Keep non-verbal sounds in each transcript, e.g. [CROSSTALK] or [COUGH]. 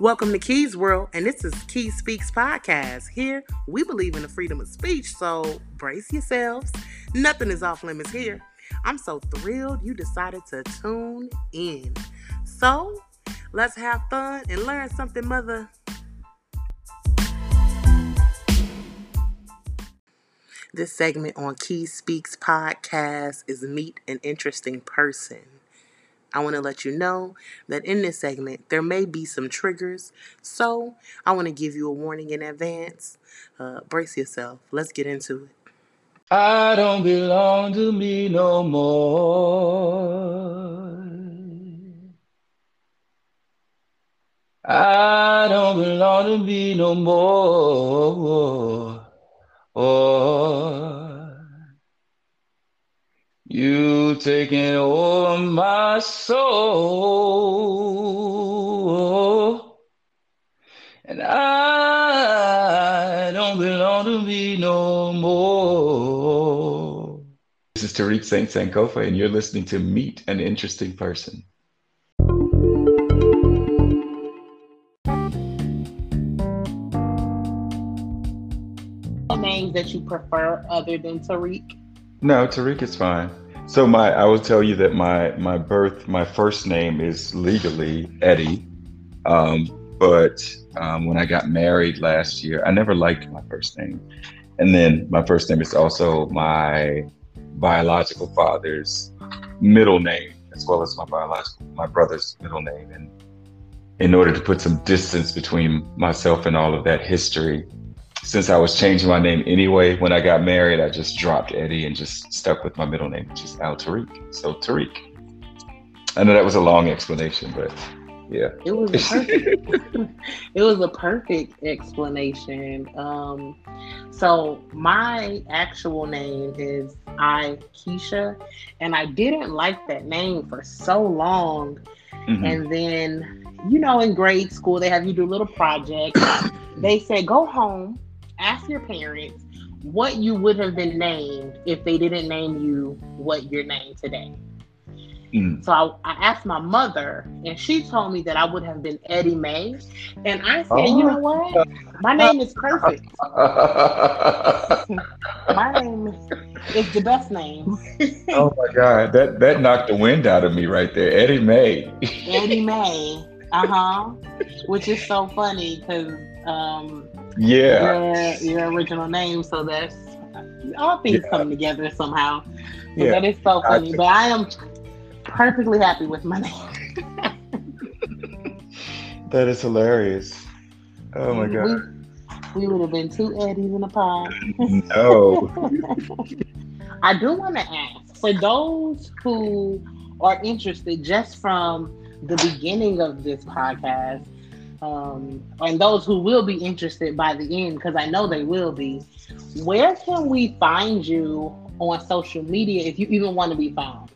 Welcome to Keys World, and this is Key Speaks Podcast. Here, we believe in the freedom of speech, so brace yourselves. Nothing is off limits here. I'm so thrilled you decided to tune in. So, let's have fun and learn something, mother. This segment on Key Speaks Podcast is Meet an Interesting Person. I want to let you know that in this segment, there may be some triggers. So I want to give you a warning in advance. Uh, brace yourself. Let's get into it. I don't belong to me no more. I don't belong to me no more. Oh. You taking over my soul, and I don't belong to me no more. This is Tariq Saint Sankofa, and you're listening to Meet an Interesting Person. Names that you prefer other than Tariq? No, Tariq is fine. So my, I will tell you that my my birth, my first name is legally Eddie, um, but um, when I got married last year, I never liked my first name, and then my first name is also my biological father's middle name, as well as my biological my brother's middle name, and in order to put some distance between myself and all of that history, since I was changing my name anyway when I got married, I just dropped Eddie and just stuck with my middle name, which is Al Tariq. So Tariq. I know that was a long explanation, but yeah. It was a [LAUGHS] perfect [LAUGHS] it was a perfect explanation. Um so my actual name is I Keisha and I didn't like that name for so long. Mm-hmm. And then, you know, in grade school they have you do little projects. [COUGHS] they said go home ask your parents what you would have been named if they didn't name you what you're named today. Mm. So I, I, asked my mother, and she told me that I would have been Eddie May. And I said, oh. you know what? My name is perfect. [LAUGHS] my name is the best name. oh my God, that that knocked the wind out of me right there, Eddie May. Eddie May, uh huh. Which is so funny because um, yeah. Your, your original name. So that's all things yeah. come together somehow. So yeah. That is so funny. I, but I am perfectly happy with my name. [LAUGHS] that is hilarious. Oh my god. We, we would have been two Eddies in a pod. no. [LAUGHS] I do want to ask for those who are interested just from the beginning of this podcast um, and those who will be interested by the end, because I know they will be, where can we find you on social media if you even want to be found?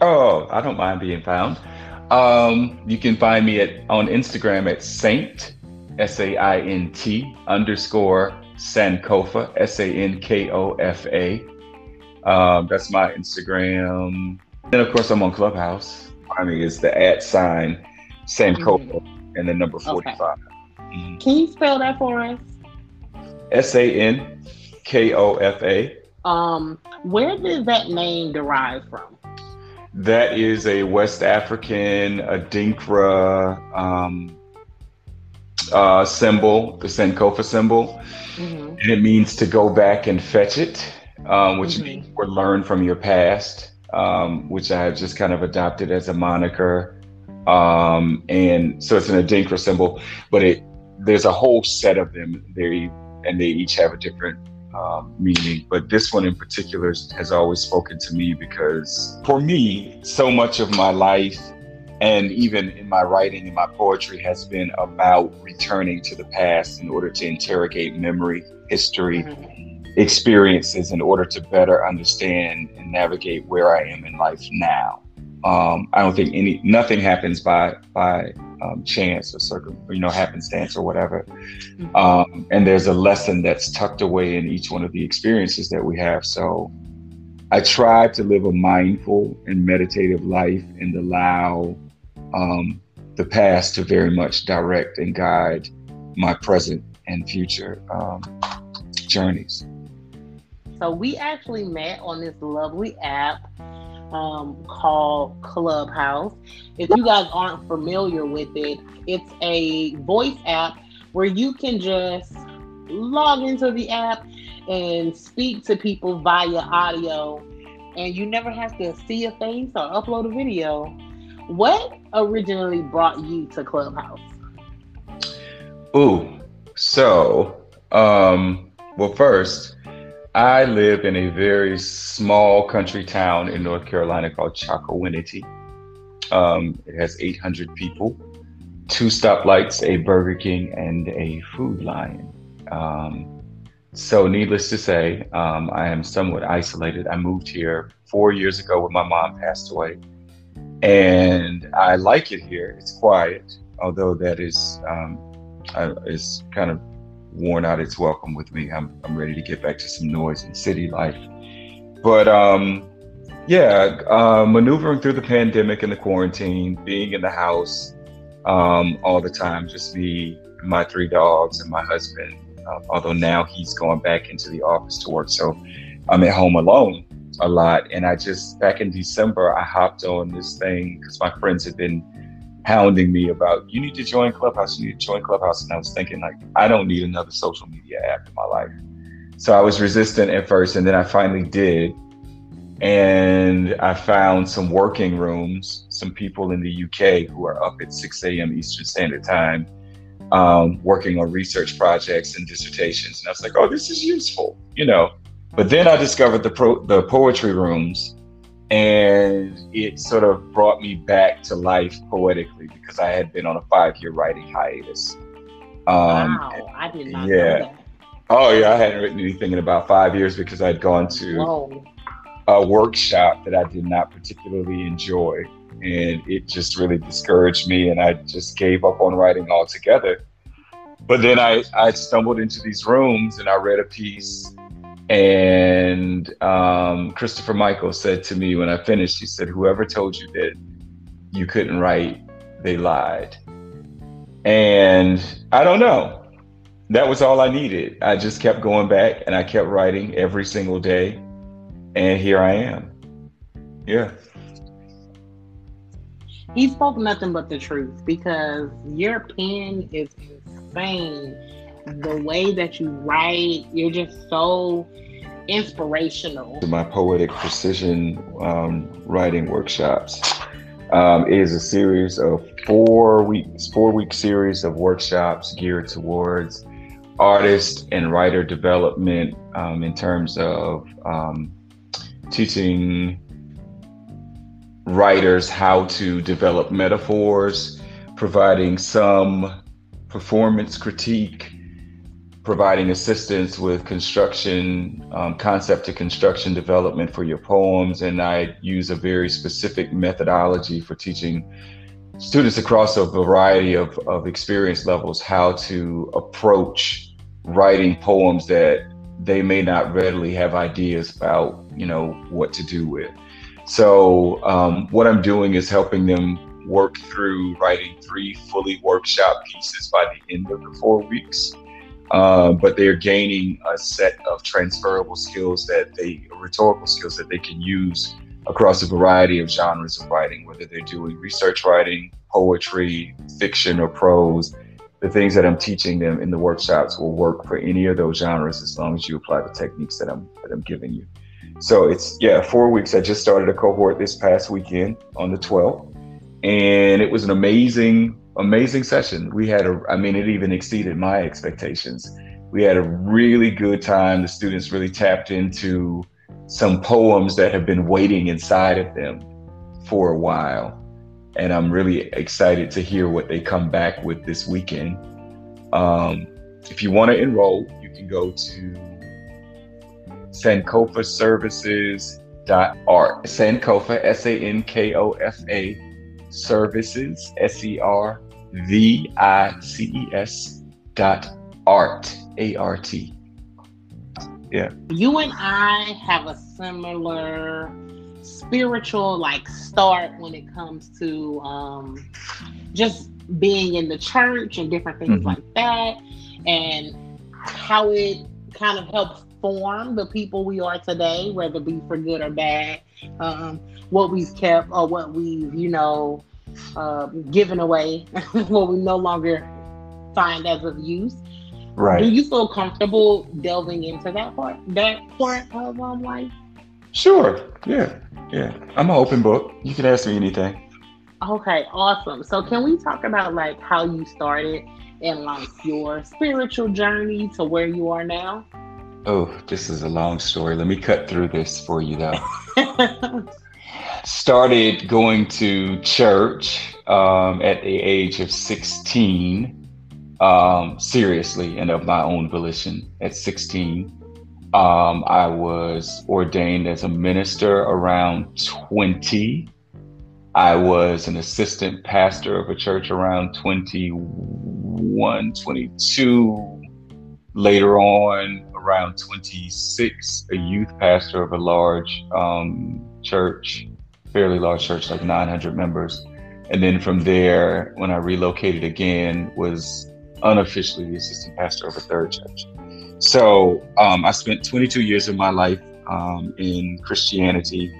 Oh, I don't mind being found. Um, you can find me at on Instagram at Saint S A I N T underscore Sankofa S A N K O F A. Um, that's my Instagram. And of course, I'm on Clubhouse. I mean, it's the at sign Sankofa. Mm-hmm and then number 45. Okay. Mm-hmm. Can you spell that for us? S A N K O F A. Um, where does that name derive from? That is a West African Adinkra um, uh, symbol, the Sankofa symbol. Mm-hmm. And it means to go back and fetch it, um, which mm-hmm. means or learn from your past, um, which I have just kind of adopted as a moniker. Um, and so it's an Adinkra symbol, but it there's a whole set of them. They and they each have a different um, meaning. But this one in particular has always spoken to me because for me, so much of my life and even in my writing and my poetry has been about returning to the past in order to interrogate memory, history, mm-hmm. experiences in order to better understand and navigate where I am in life now. Um, I don't think any nothing happens by by um, chance or circum, you know, happenstance or whatever. Mm-hmm. Um, and there's a lesson that's tucked away in each one of the experiences that we have. So I try to live a mindful and meditative life and allow um, the past to very much direct and guide my present and future um, journeys. So we actually met on this lovely app um, called Clubhouse. If you guys aren't familiar with it, it's a voice app where you can just log into the app and speak to people via audio, and you never have to see a face or upload a video. What originally brought you to Clubhouse? Ooh, so, um, well, first, I live in a very small country town in North Carolina called Chocowinity. Um, it has 800 people, two stoplights, a Burger King, and a Food Lion. Um, so, needless to say, um, I am somewhat isolated. I moved here four years ago when my mom passed away, and I like it here. It's quiet, although that is um, is kind of worn out its welcome with me. I'm I'm ready to get back to some noise and city life. But um, yeah, uh, maneuvering through the pandemic and the quarantine, being in the house um, all the time, just me, my three dogs, and my husband. Uh, although now he's going back into the office to work, so I'm at home alone a lot. And I just back in December, I hopped on this thing because my friends had been hounding me about you need to join Clubhouse, you need to join Clubhouse. And I was thinking like I don't need another social media app in my life. So I was resistant at first and then I finally did. And I found some working rooms, some people in the UK who are up at 6 a.m. Eastern Standard Time, um, working on research projects and dissertations. And I was like, oh, this is useful, you know. But then I discovered the pro- the poetry rooms and it sort of brought me back to life poetically because I had been on a five year writing hiatus. Um, wow, I did not yeah. Oh yeah, I hadn't written anything in about five years because I'd gone to Whoa. a workshop that I did not particularly enjoy, and it just really discouraged me, and I just gave up on writing altogether. But then I I stumbled into these rooms and I read a piece and um, Christopher Michael said to me when I finished, he said, Whoever told you that you couldn't write, they lied. And I don't know. That was all I needed. I just kept going back and I kept writing every single day. And here I am. Yeah. He spoke nothing but the truth because your pen is insane the way that you write, you're just so inspirational. My poetic precision um, writing workshops um, is a series of four weeks, four week series of workshops geared towards artist and writer development um, in terms of um, teaching writers how to develop metaphors, providing some performance critique providing assistance with construction, um, concept to construction development for your poems. And I use a very specific methodology for teaching students across a variety of, of experience levels how to approach writing poems that they may not readily have ideas about, you know, what to do with. So um, what I'm doing is helping them work through writing three fully workshop pieces by the end of the four weeks. Uh, but they're gaining a set of transferable skills that they rhetorical skills that they can use across a variety of genres of writing whether they're doing research writing poetry fiction or prose. The things that i'm teaching them in the workshops will work for any of those genres as long as you apply the techniques that i'm that i'm giving you. So it's yeah four weeks. I just started a cohort this past weekend on the 12th and it was an amazing amazing session. We had a, I mean, it even exceeded my expectations. We had a really good time. The students really tapped into some poems that have been waiting inside of them for a while. And I'm really excited to hear what they come back with this weekend. Um, if you want to enroll, you can go to sankofaservices.art. Sankofa, S A N K O F A, services, S E R V I C E S dot art, A R T. Yeah. You and I have a similar spiritual like start when it comes to um just being in the church and different things mm-hmm. like that, and how it kind of helps form the people we are today, whether it be for good or bad. Um, what we've kept or what we've, you know, uh, given away, [LAUGHS] what we no longer find as of use. Right. Do you feel comfortable delving into that part, that part of um, life? Sure. Yeah. Yeah. I'm an open book. You can ask me anything. Okay, awesome. So can we talk about like how you started and like your spiritual journey to where you are now? Oh, this is a long story. Let me cut through this for you though. [LAUGHS] Started going to church um, at the age of 16, um, seriously, and of my own volition at 16. Um, I was ordained as a minister around 20. I was an assistant pastor of a church around 21, 22. Later on, around 26, a youth pastor of a large um, church, fairly large church, like 900 members. And then from there, when I relocated again, was unofficially the assistant pastor of a third church. So um, I spent 22 years of my life um, in Christianity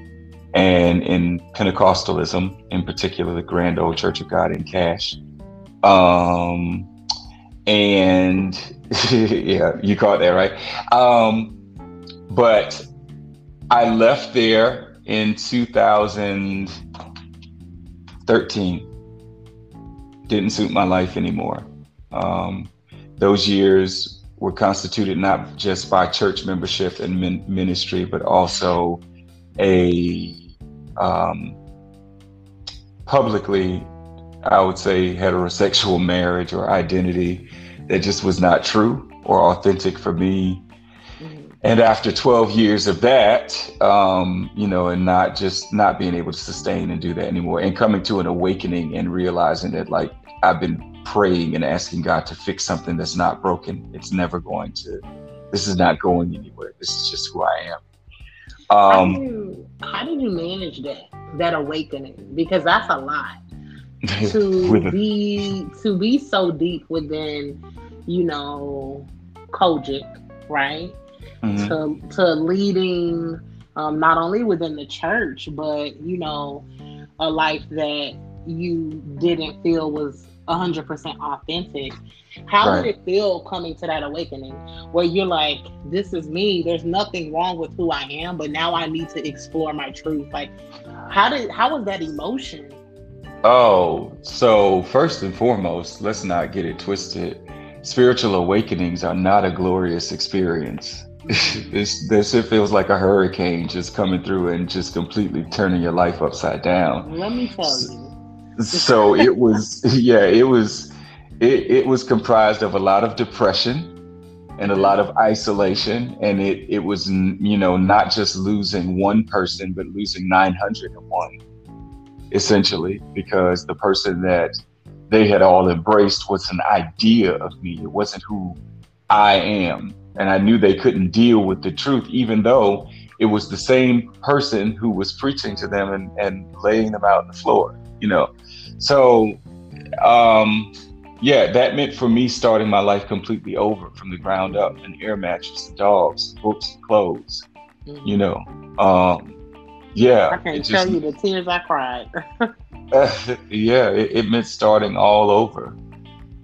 and in Pentecostalism, in particular, the Grand Old Church of God in Cash. Um, and [LAUGHS] yeah, you caught that right. Um, but I left there in 2013. Didn't suit my life anymore. Um, those years were constituted not just by church membership and min- ministry, but also a um, publicly, I would say, heterosexual marriage or identity that just was not true or authentic for me. And after 12 years of that, um, you know, and not just not being able to sustain and do that anymore, and coming to an awakening and realizing that, like, I've been praying and asking God to fix something that's not broken. It's never going to. This is not going anywhere. This is just who I am. Um, how, did you, how did you manage that that awakening? Because that's a lot [LAUGHS] to be to be so deep within, you know, COGIC right? Mm-hmm. To to leading um, not only within the church, but you know, a life that you didn't feel was 100% authentic. How right. did it feel coming to that awakening where you're like, this is me, there's nothing wrong with who I am, but now I need to explore my truth? Like, how did, how was that emotion? Oh, so first and foremost, let's not get it twisted. Spiritual awakenings are not a glorious experience. [LAUGHS] this this it feels like a hurricane just coming through and just completely turning your life upside down. Let me tell you. so it was [LAUGHS] yeah it was it, it was comprised of a lot of depression and a lot of isolation. And it it was you know not just losing one person but losing 901 essentially because the person that they had all embraced was an idea of me. It wasn't who i am and i knew they couldn't deal with the truth even though it was the same person who was preaching to them and, and laying them out on the floor you know so, um, yeah, that meant for me starting my life completely over from the ground up an air mattress, dogs, books, clothes, mm-hmm. you know. Um, yeah. I can't tell just, you the tears I cried. [LAUGHS] [LAUGHS] yeah, it, it, meant starting all over.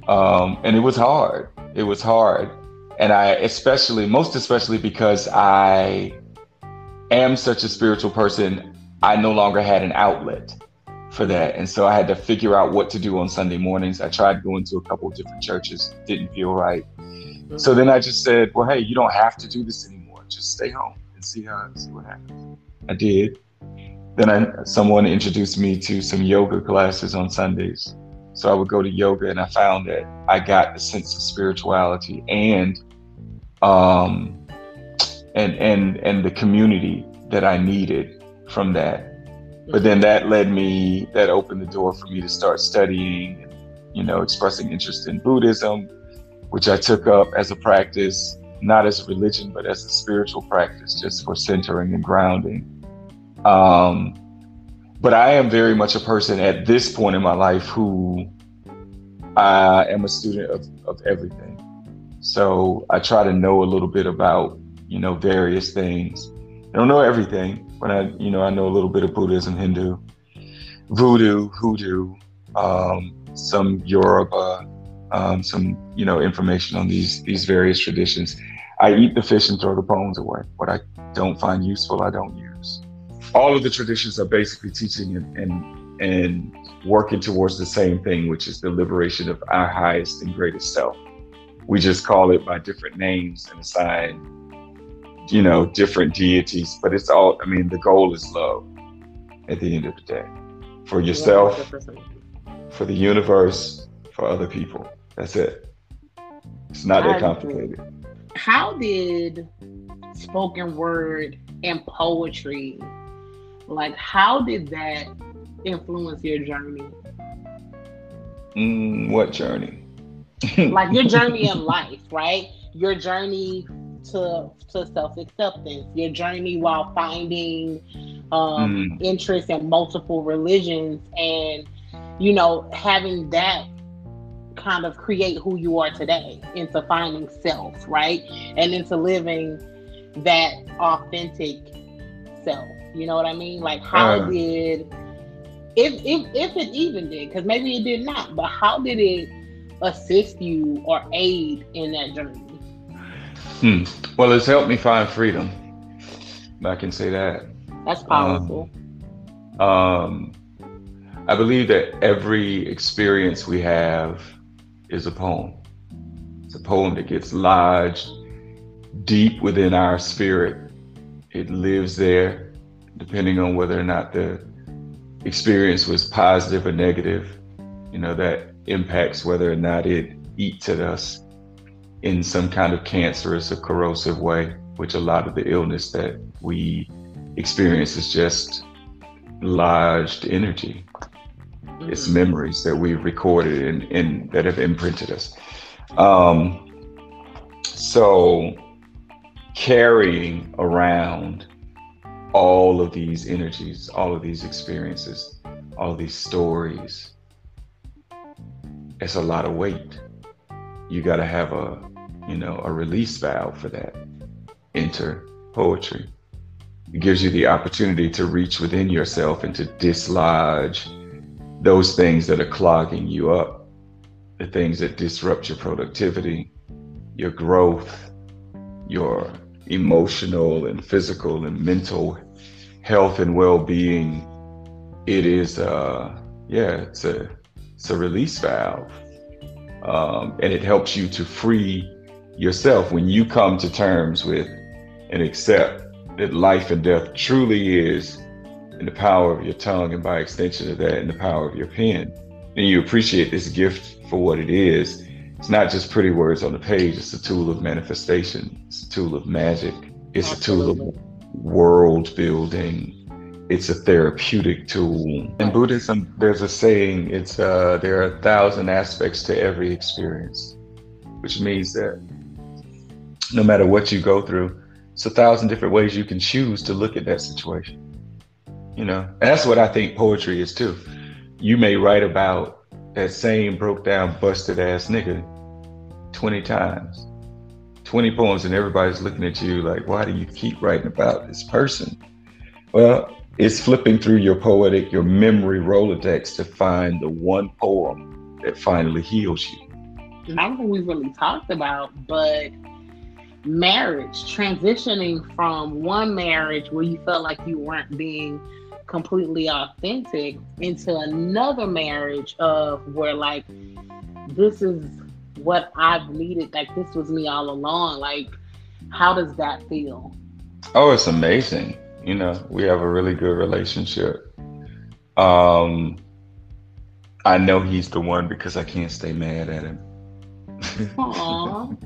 Um, and it was hard. It was hard. And I, especially, most especially because I am such a spiritual person, I no longer had an outlet for that. And so I had to figure out what to do on Sunday mornings. I tried going to a couple of different churches, didn't feel right. So then I just said, well, hey, you don't have to do this anymore. Just stay home and see how see what happens. I did. Then I, someone introduced me to some yoga classes on Sundays. So I would go to yoga and I found that I got a sense of spirituality and um and and and the community that I needed from that. But then that led me that opened the door for me to start studying you know expressing interest in buddhism which i took up as a practice not as a religion but as a spiritual practice just for centering and grounding. Um, but i am very much a person at this point in my life who I am a student of, of everything. So I try to know a little bit about, you know, various things. I don't know everything, but I, you know, I know a little bit of Buddhism, Hindu, voodoo, hoodoo, um, some Yoruba, um, some, you know, information on these these various traditions. I eat the fish and throw the bones away. What I don't find useful, I don't use. All of the traditions are basically teaching and, and, and working towards the same thing, which is the liberation of our highest and greatest self. We just call it by different names and assign, you know, different deities, but it's all, I mean, the goal is love at the end of the day for yourself, 100%. for the universe, for other people. That's it. It's not that complicated. How did spoken word and poetry, like, how did that influence your journey? Mm, what journey? [LAUGHS] like your journey in life, right? Your journey to to self acceptance, your journey while finding um, mm. interest in multiple religions, and you know having that kind of create who you are today into finding self, right? And into living that authentic self. You know what I mean? Like how uh, did if if if it even did, because maybe it did not, but how did it assist you or aid in that journey? Hmm. Well, it's helped me find freedom. I can say that. That's powerful. Um, um, I believe that every experience we have is a poem. It's a poem that gets lodged deep within our spirit. It lives there, depending on whether or not the experience was positive or negative. You know, that impacts whether or not it eats at us in some kind of cancerous or corrosive way, which a lot of the illness that we experience is just lodged energy. It's mm-hmm. memories that we've recorded and, and that have imprinted us. Um, so carrying around all of these energies, all of these experiences, all of these stories, it's a lot of weight. You got to have a, you know, a release valve for that. Enter poetry. It gives you the opportunity to reach within yourself and to dislodge those things that are clogging you up, the things that disrupt your productivity, your growth, your emotional and physical and mental health and well-being. It is, uh, yeah, it's a it's a release valve. Um, and it helps you to free yourself when you come to terms with and accept that life and death truly is in the power of your tongue, and by extension of that, in the power of your pen. And you appreciate this gift for what it is. It's not just pretty words on the page, it's a tool of manifestation, it's a tool of magic, it's Absolutely. a tool of world building it's a therapeutic tool. In Buddhism, there's a saying, it's uh, there are a thousand aspects to every experience, which means that no matter what you go through, it's a thousand different ways you can choose to look at that situation. You know, and that's what I think poetry is too. You may write about that same broke down, busted ass nigga 20 times, 20 poems, and everybody's looking at you like, why do you keep writing about this person? Well, it's flipping through your poetic, your memory Rolodex to find the one poem that finally heals you. Not what we really talked about, but marriage, transitioning from one marriage where you felt like you weren't being completely authentic into another marriage of where like this is what I've needed, like this was me all along. Like, how does that feel? Oh, it's amazing you know, we have a really good relationship. Um, I know he's the one because I can't stay mad at him. Aww.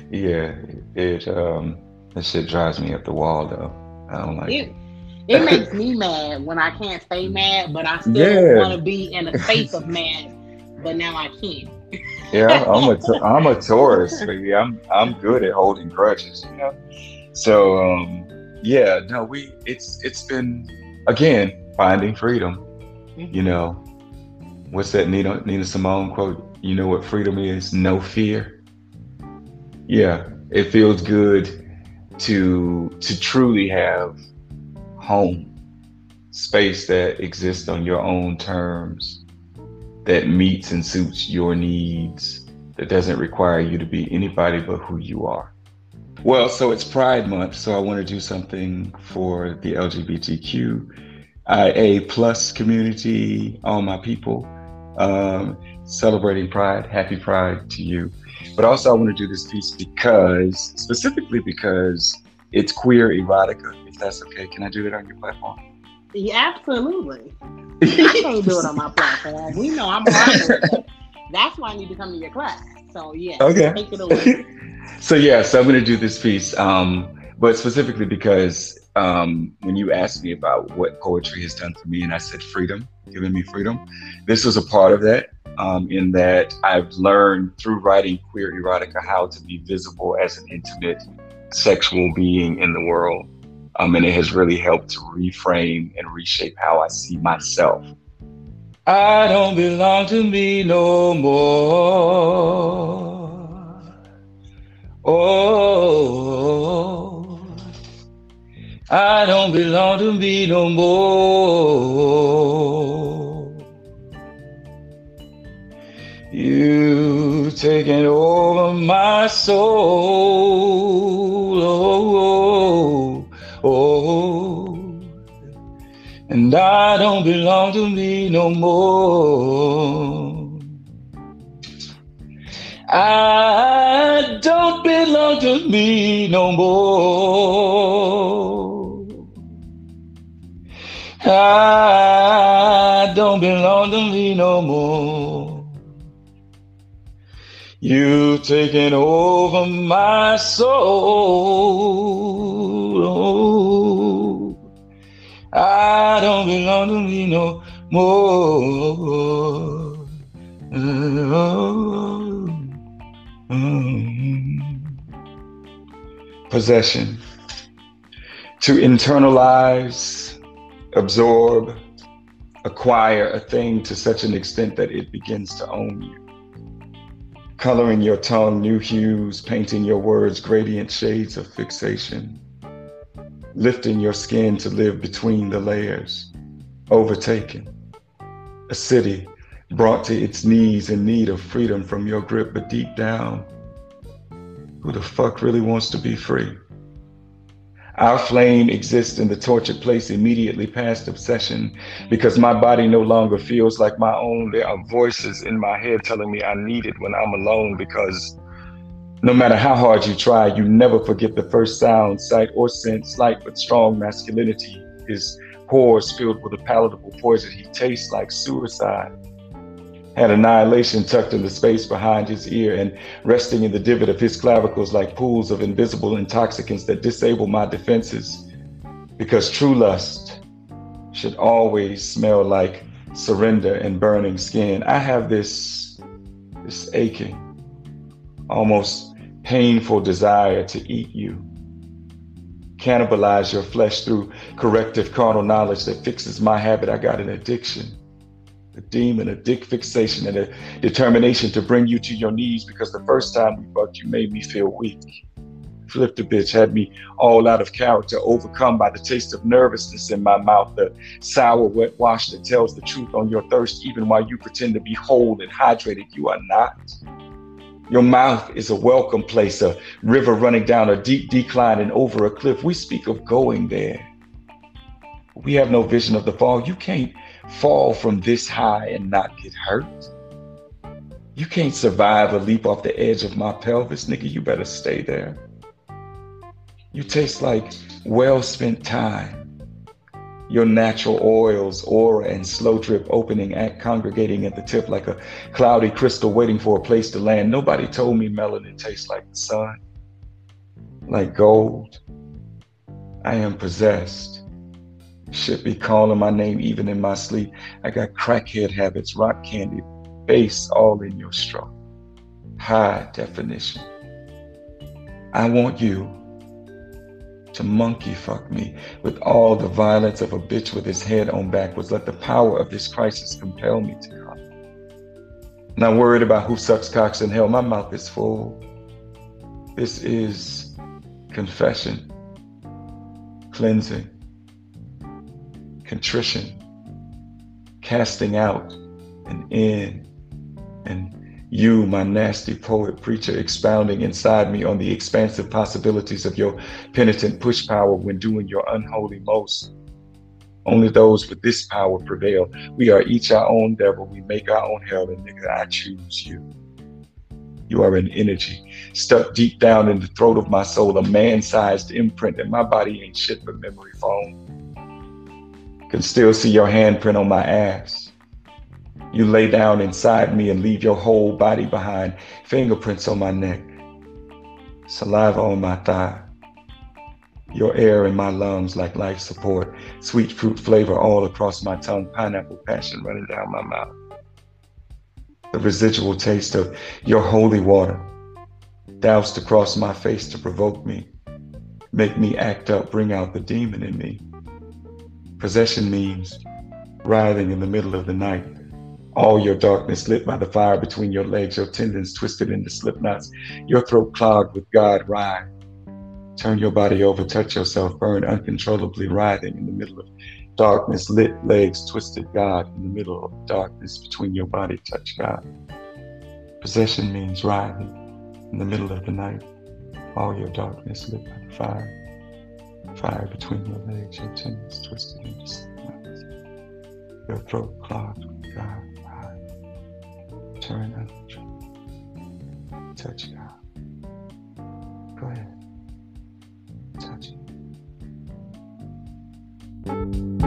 [LAUGHS] yeah, it um, that shit drives me up the wall though. I don't like it. It makes [LAUGHS] me mad when I can't stay mad, but I still yeah. want to be in a space of mad. But now I can't. Yeah, I'm a [LAUGHS] I'm a Taurus, baby. I'm I'm good at holding grudges, you know. So um, yeah, no, we it's it's been again finding freedom. Mm-hmm. You know, what's that Nina Nina Simone quote? You know what freedom is? No fear. Yeah, it feels good to to truly have home, space that exists on your own terms, that meets and suits your needs, that doesn't require you to be anybody but who you are. Well, so it's Pride Month, so I want to do something for the LGBTQIA plus community, all my people, um, celebrating Pride. Happy Pride to you. But also, I want to do this piece because, specifically because it's queer erotica. If that's okay, can I do that on your platform? Yeah, absolutely. [LAUGHS] I can't do it on my platform. We know I'm a [LAUGHS] That's why I need to come to your class. So yeah, okay. take it away. [LAUGHS] so yeah, so I'm going to do this piece, um, but specifically because um, when you asked me about what poetry has done for me, and I said freedom, giving me freedom, this was a part of that. Um, in that I've learned through writing queer erotica how to be visible as an intimate sexual being in the world. Um, and it has really helped to reframe and reshape how I see myself. I don't belong to me no more. Oh, I don't belong to me no more. You've taken over my soul. Oh, and I don't belong to me no more. I don't belong to me no more. I don't belong to me no more. You've taken over my soul. I don't belong to me no more. Oh. Mm. Possession. To internalize, absorb, acquire a thing to such an extent that it begins to own you. Coloring your tongue new hues, painting your words gradient shades of fixation. Lifting your skin to live between the layers. Overtaken. A city brought to its knees in need of freedom from your grip, but deep down, who the fuck really wants to be free? Our flame exists in the tortured place immediately past obsession because my body no longer feels like my own. There are voices in my head telling me I need it when I'm alone because no matter how hard you try, you never forget the first sound, sight, or scent. Slight but strong masculinity is pores filled with a palatable poison. He tastes like suicide had annihilation tucked in the space behind his ear and resting in the divot of his clavicles like pools of invisible intoxicants that disable my defenses. Because true lust should always smell like surrender and burning skin. I have this, this aching, almost painful desire to eat you cannibalize your flesh through corrective carnal knowledge that fixes my habit. I got an addiction a demon, a dick fixation, and a determination to bring you to your knees because the first time we fucked, you made me feel weak. Flipped a bitch, had me all out of character, overcome by the taste of nervousness in my mouth, the sour wet wash that tells the truth on your thirst, even while you pretend to be whole and hydrated. You are not. Your mouth is a welcome place, a river running down a deep decline and over a cliff. We speak of going there. We have no vision of the fall. You can't fall from this high and not get hurt. You can't survive a leap off the edge of my pelvis, nigga. You better stay there. You taste like well spent time. Your natural oils, aura, and slow drip opening act congregating at the tip like a cloudy crystal waiting for a place to land. Nobody told me melanin tastes like the sun, like gold. I am possessed should be calling my name even in my sleep. I got crackhead habits, rock candy, bass all in your straw. High definition. I want you to monkey fuck me with all the violence of a bitch with his head on backwards. Let the power of this crisis compel me to come. Not worried about who sucks cocks in hell. My mouth is full. This is confession, cleansing, contrition, casting out and in, and you, my nasty poet preacher, expounding inside me on the expansive possibilities of your penitent push power when doing your unholy most. Only those with this power prevail. We are each our own devil. We make our own hell, and nigga, I choose you. You are an energy stuck deep down in the throat of my soul, a man sized imprint, and my body ain't shit but memory foam. Can still see your handprint on my ass. You lay down inside me and leave your whole body behind, fingerprints on my neck, saliva on my thigh your air in my lungs like life support, sweet fruit flavor all across my tongue, pineapple passion running down my mouth. The residual taste of your holy water, doused across my face to provoke me, make me act up, bring out the demon in me. Possession means writhing in the middle of the night, all your darkness lit by the fire between your legs, your tendons twisted into slip knots, your throat clogged with God writhe Turn your body over, touch yourself, burn uncontrollably, writhing in the middle of darkness, lit legs, twisted God in the middle of darkness between your body, touch God. Possession means writhing in the middle of the night, all your darkness lit by the fire. Fire between your legs, your tendons twisted into slits, your throat clogged with God. China. Touch God. Go ahead. Touch Him.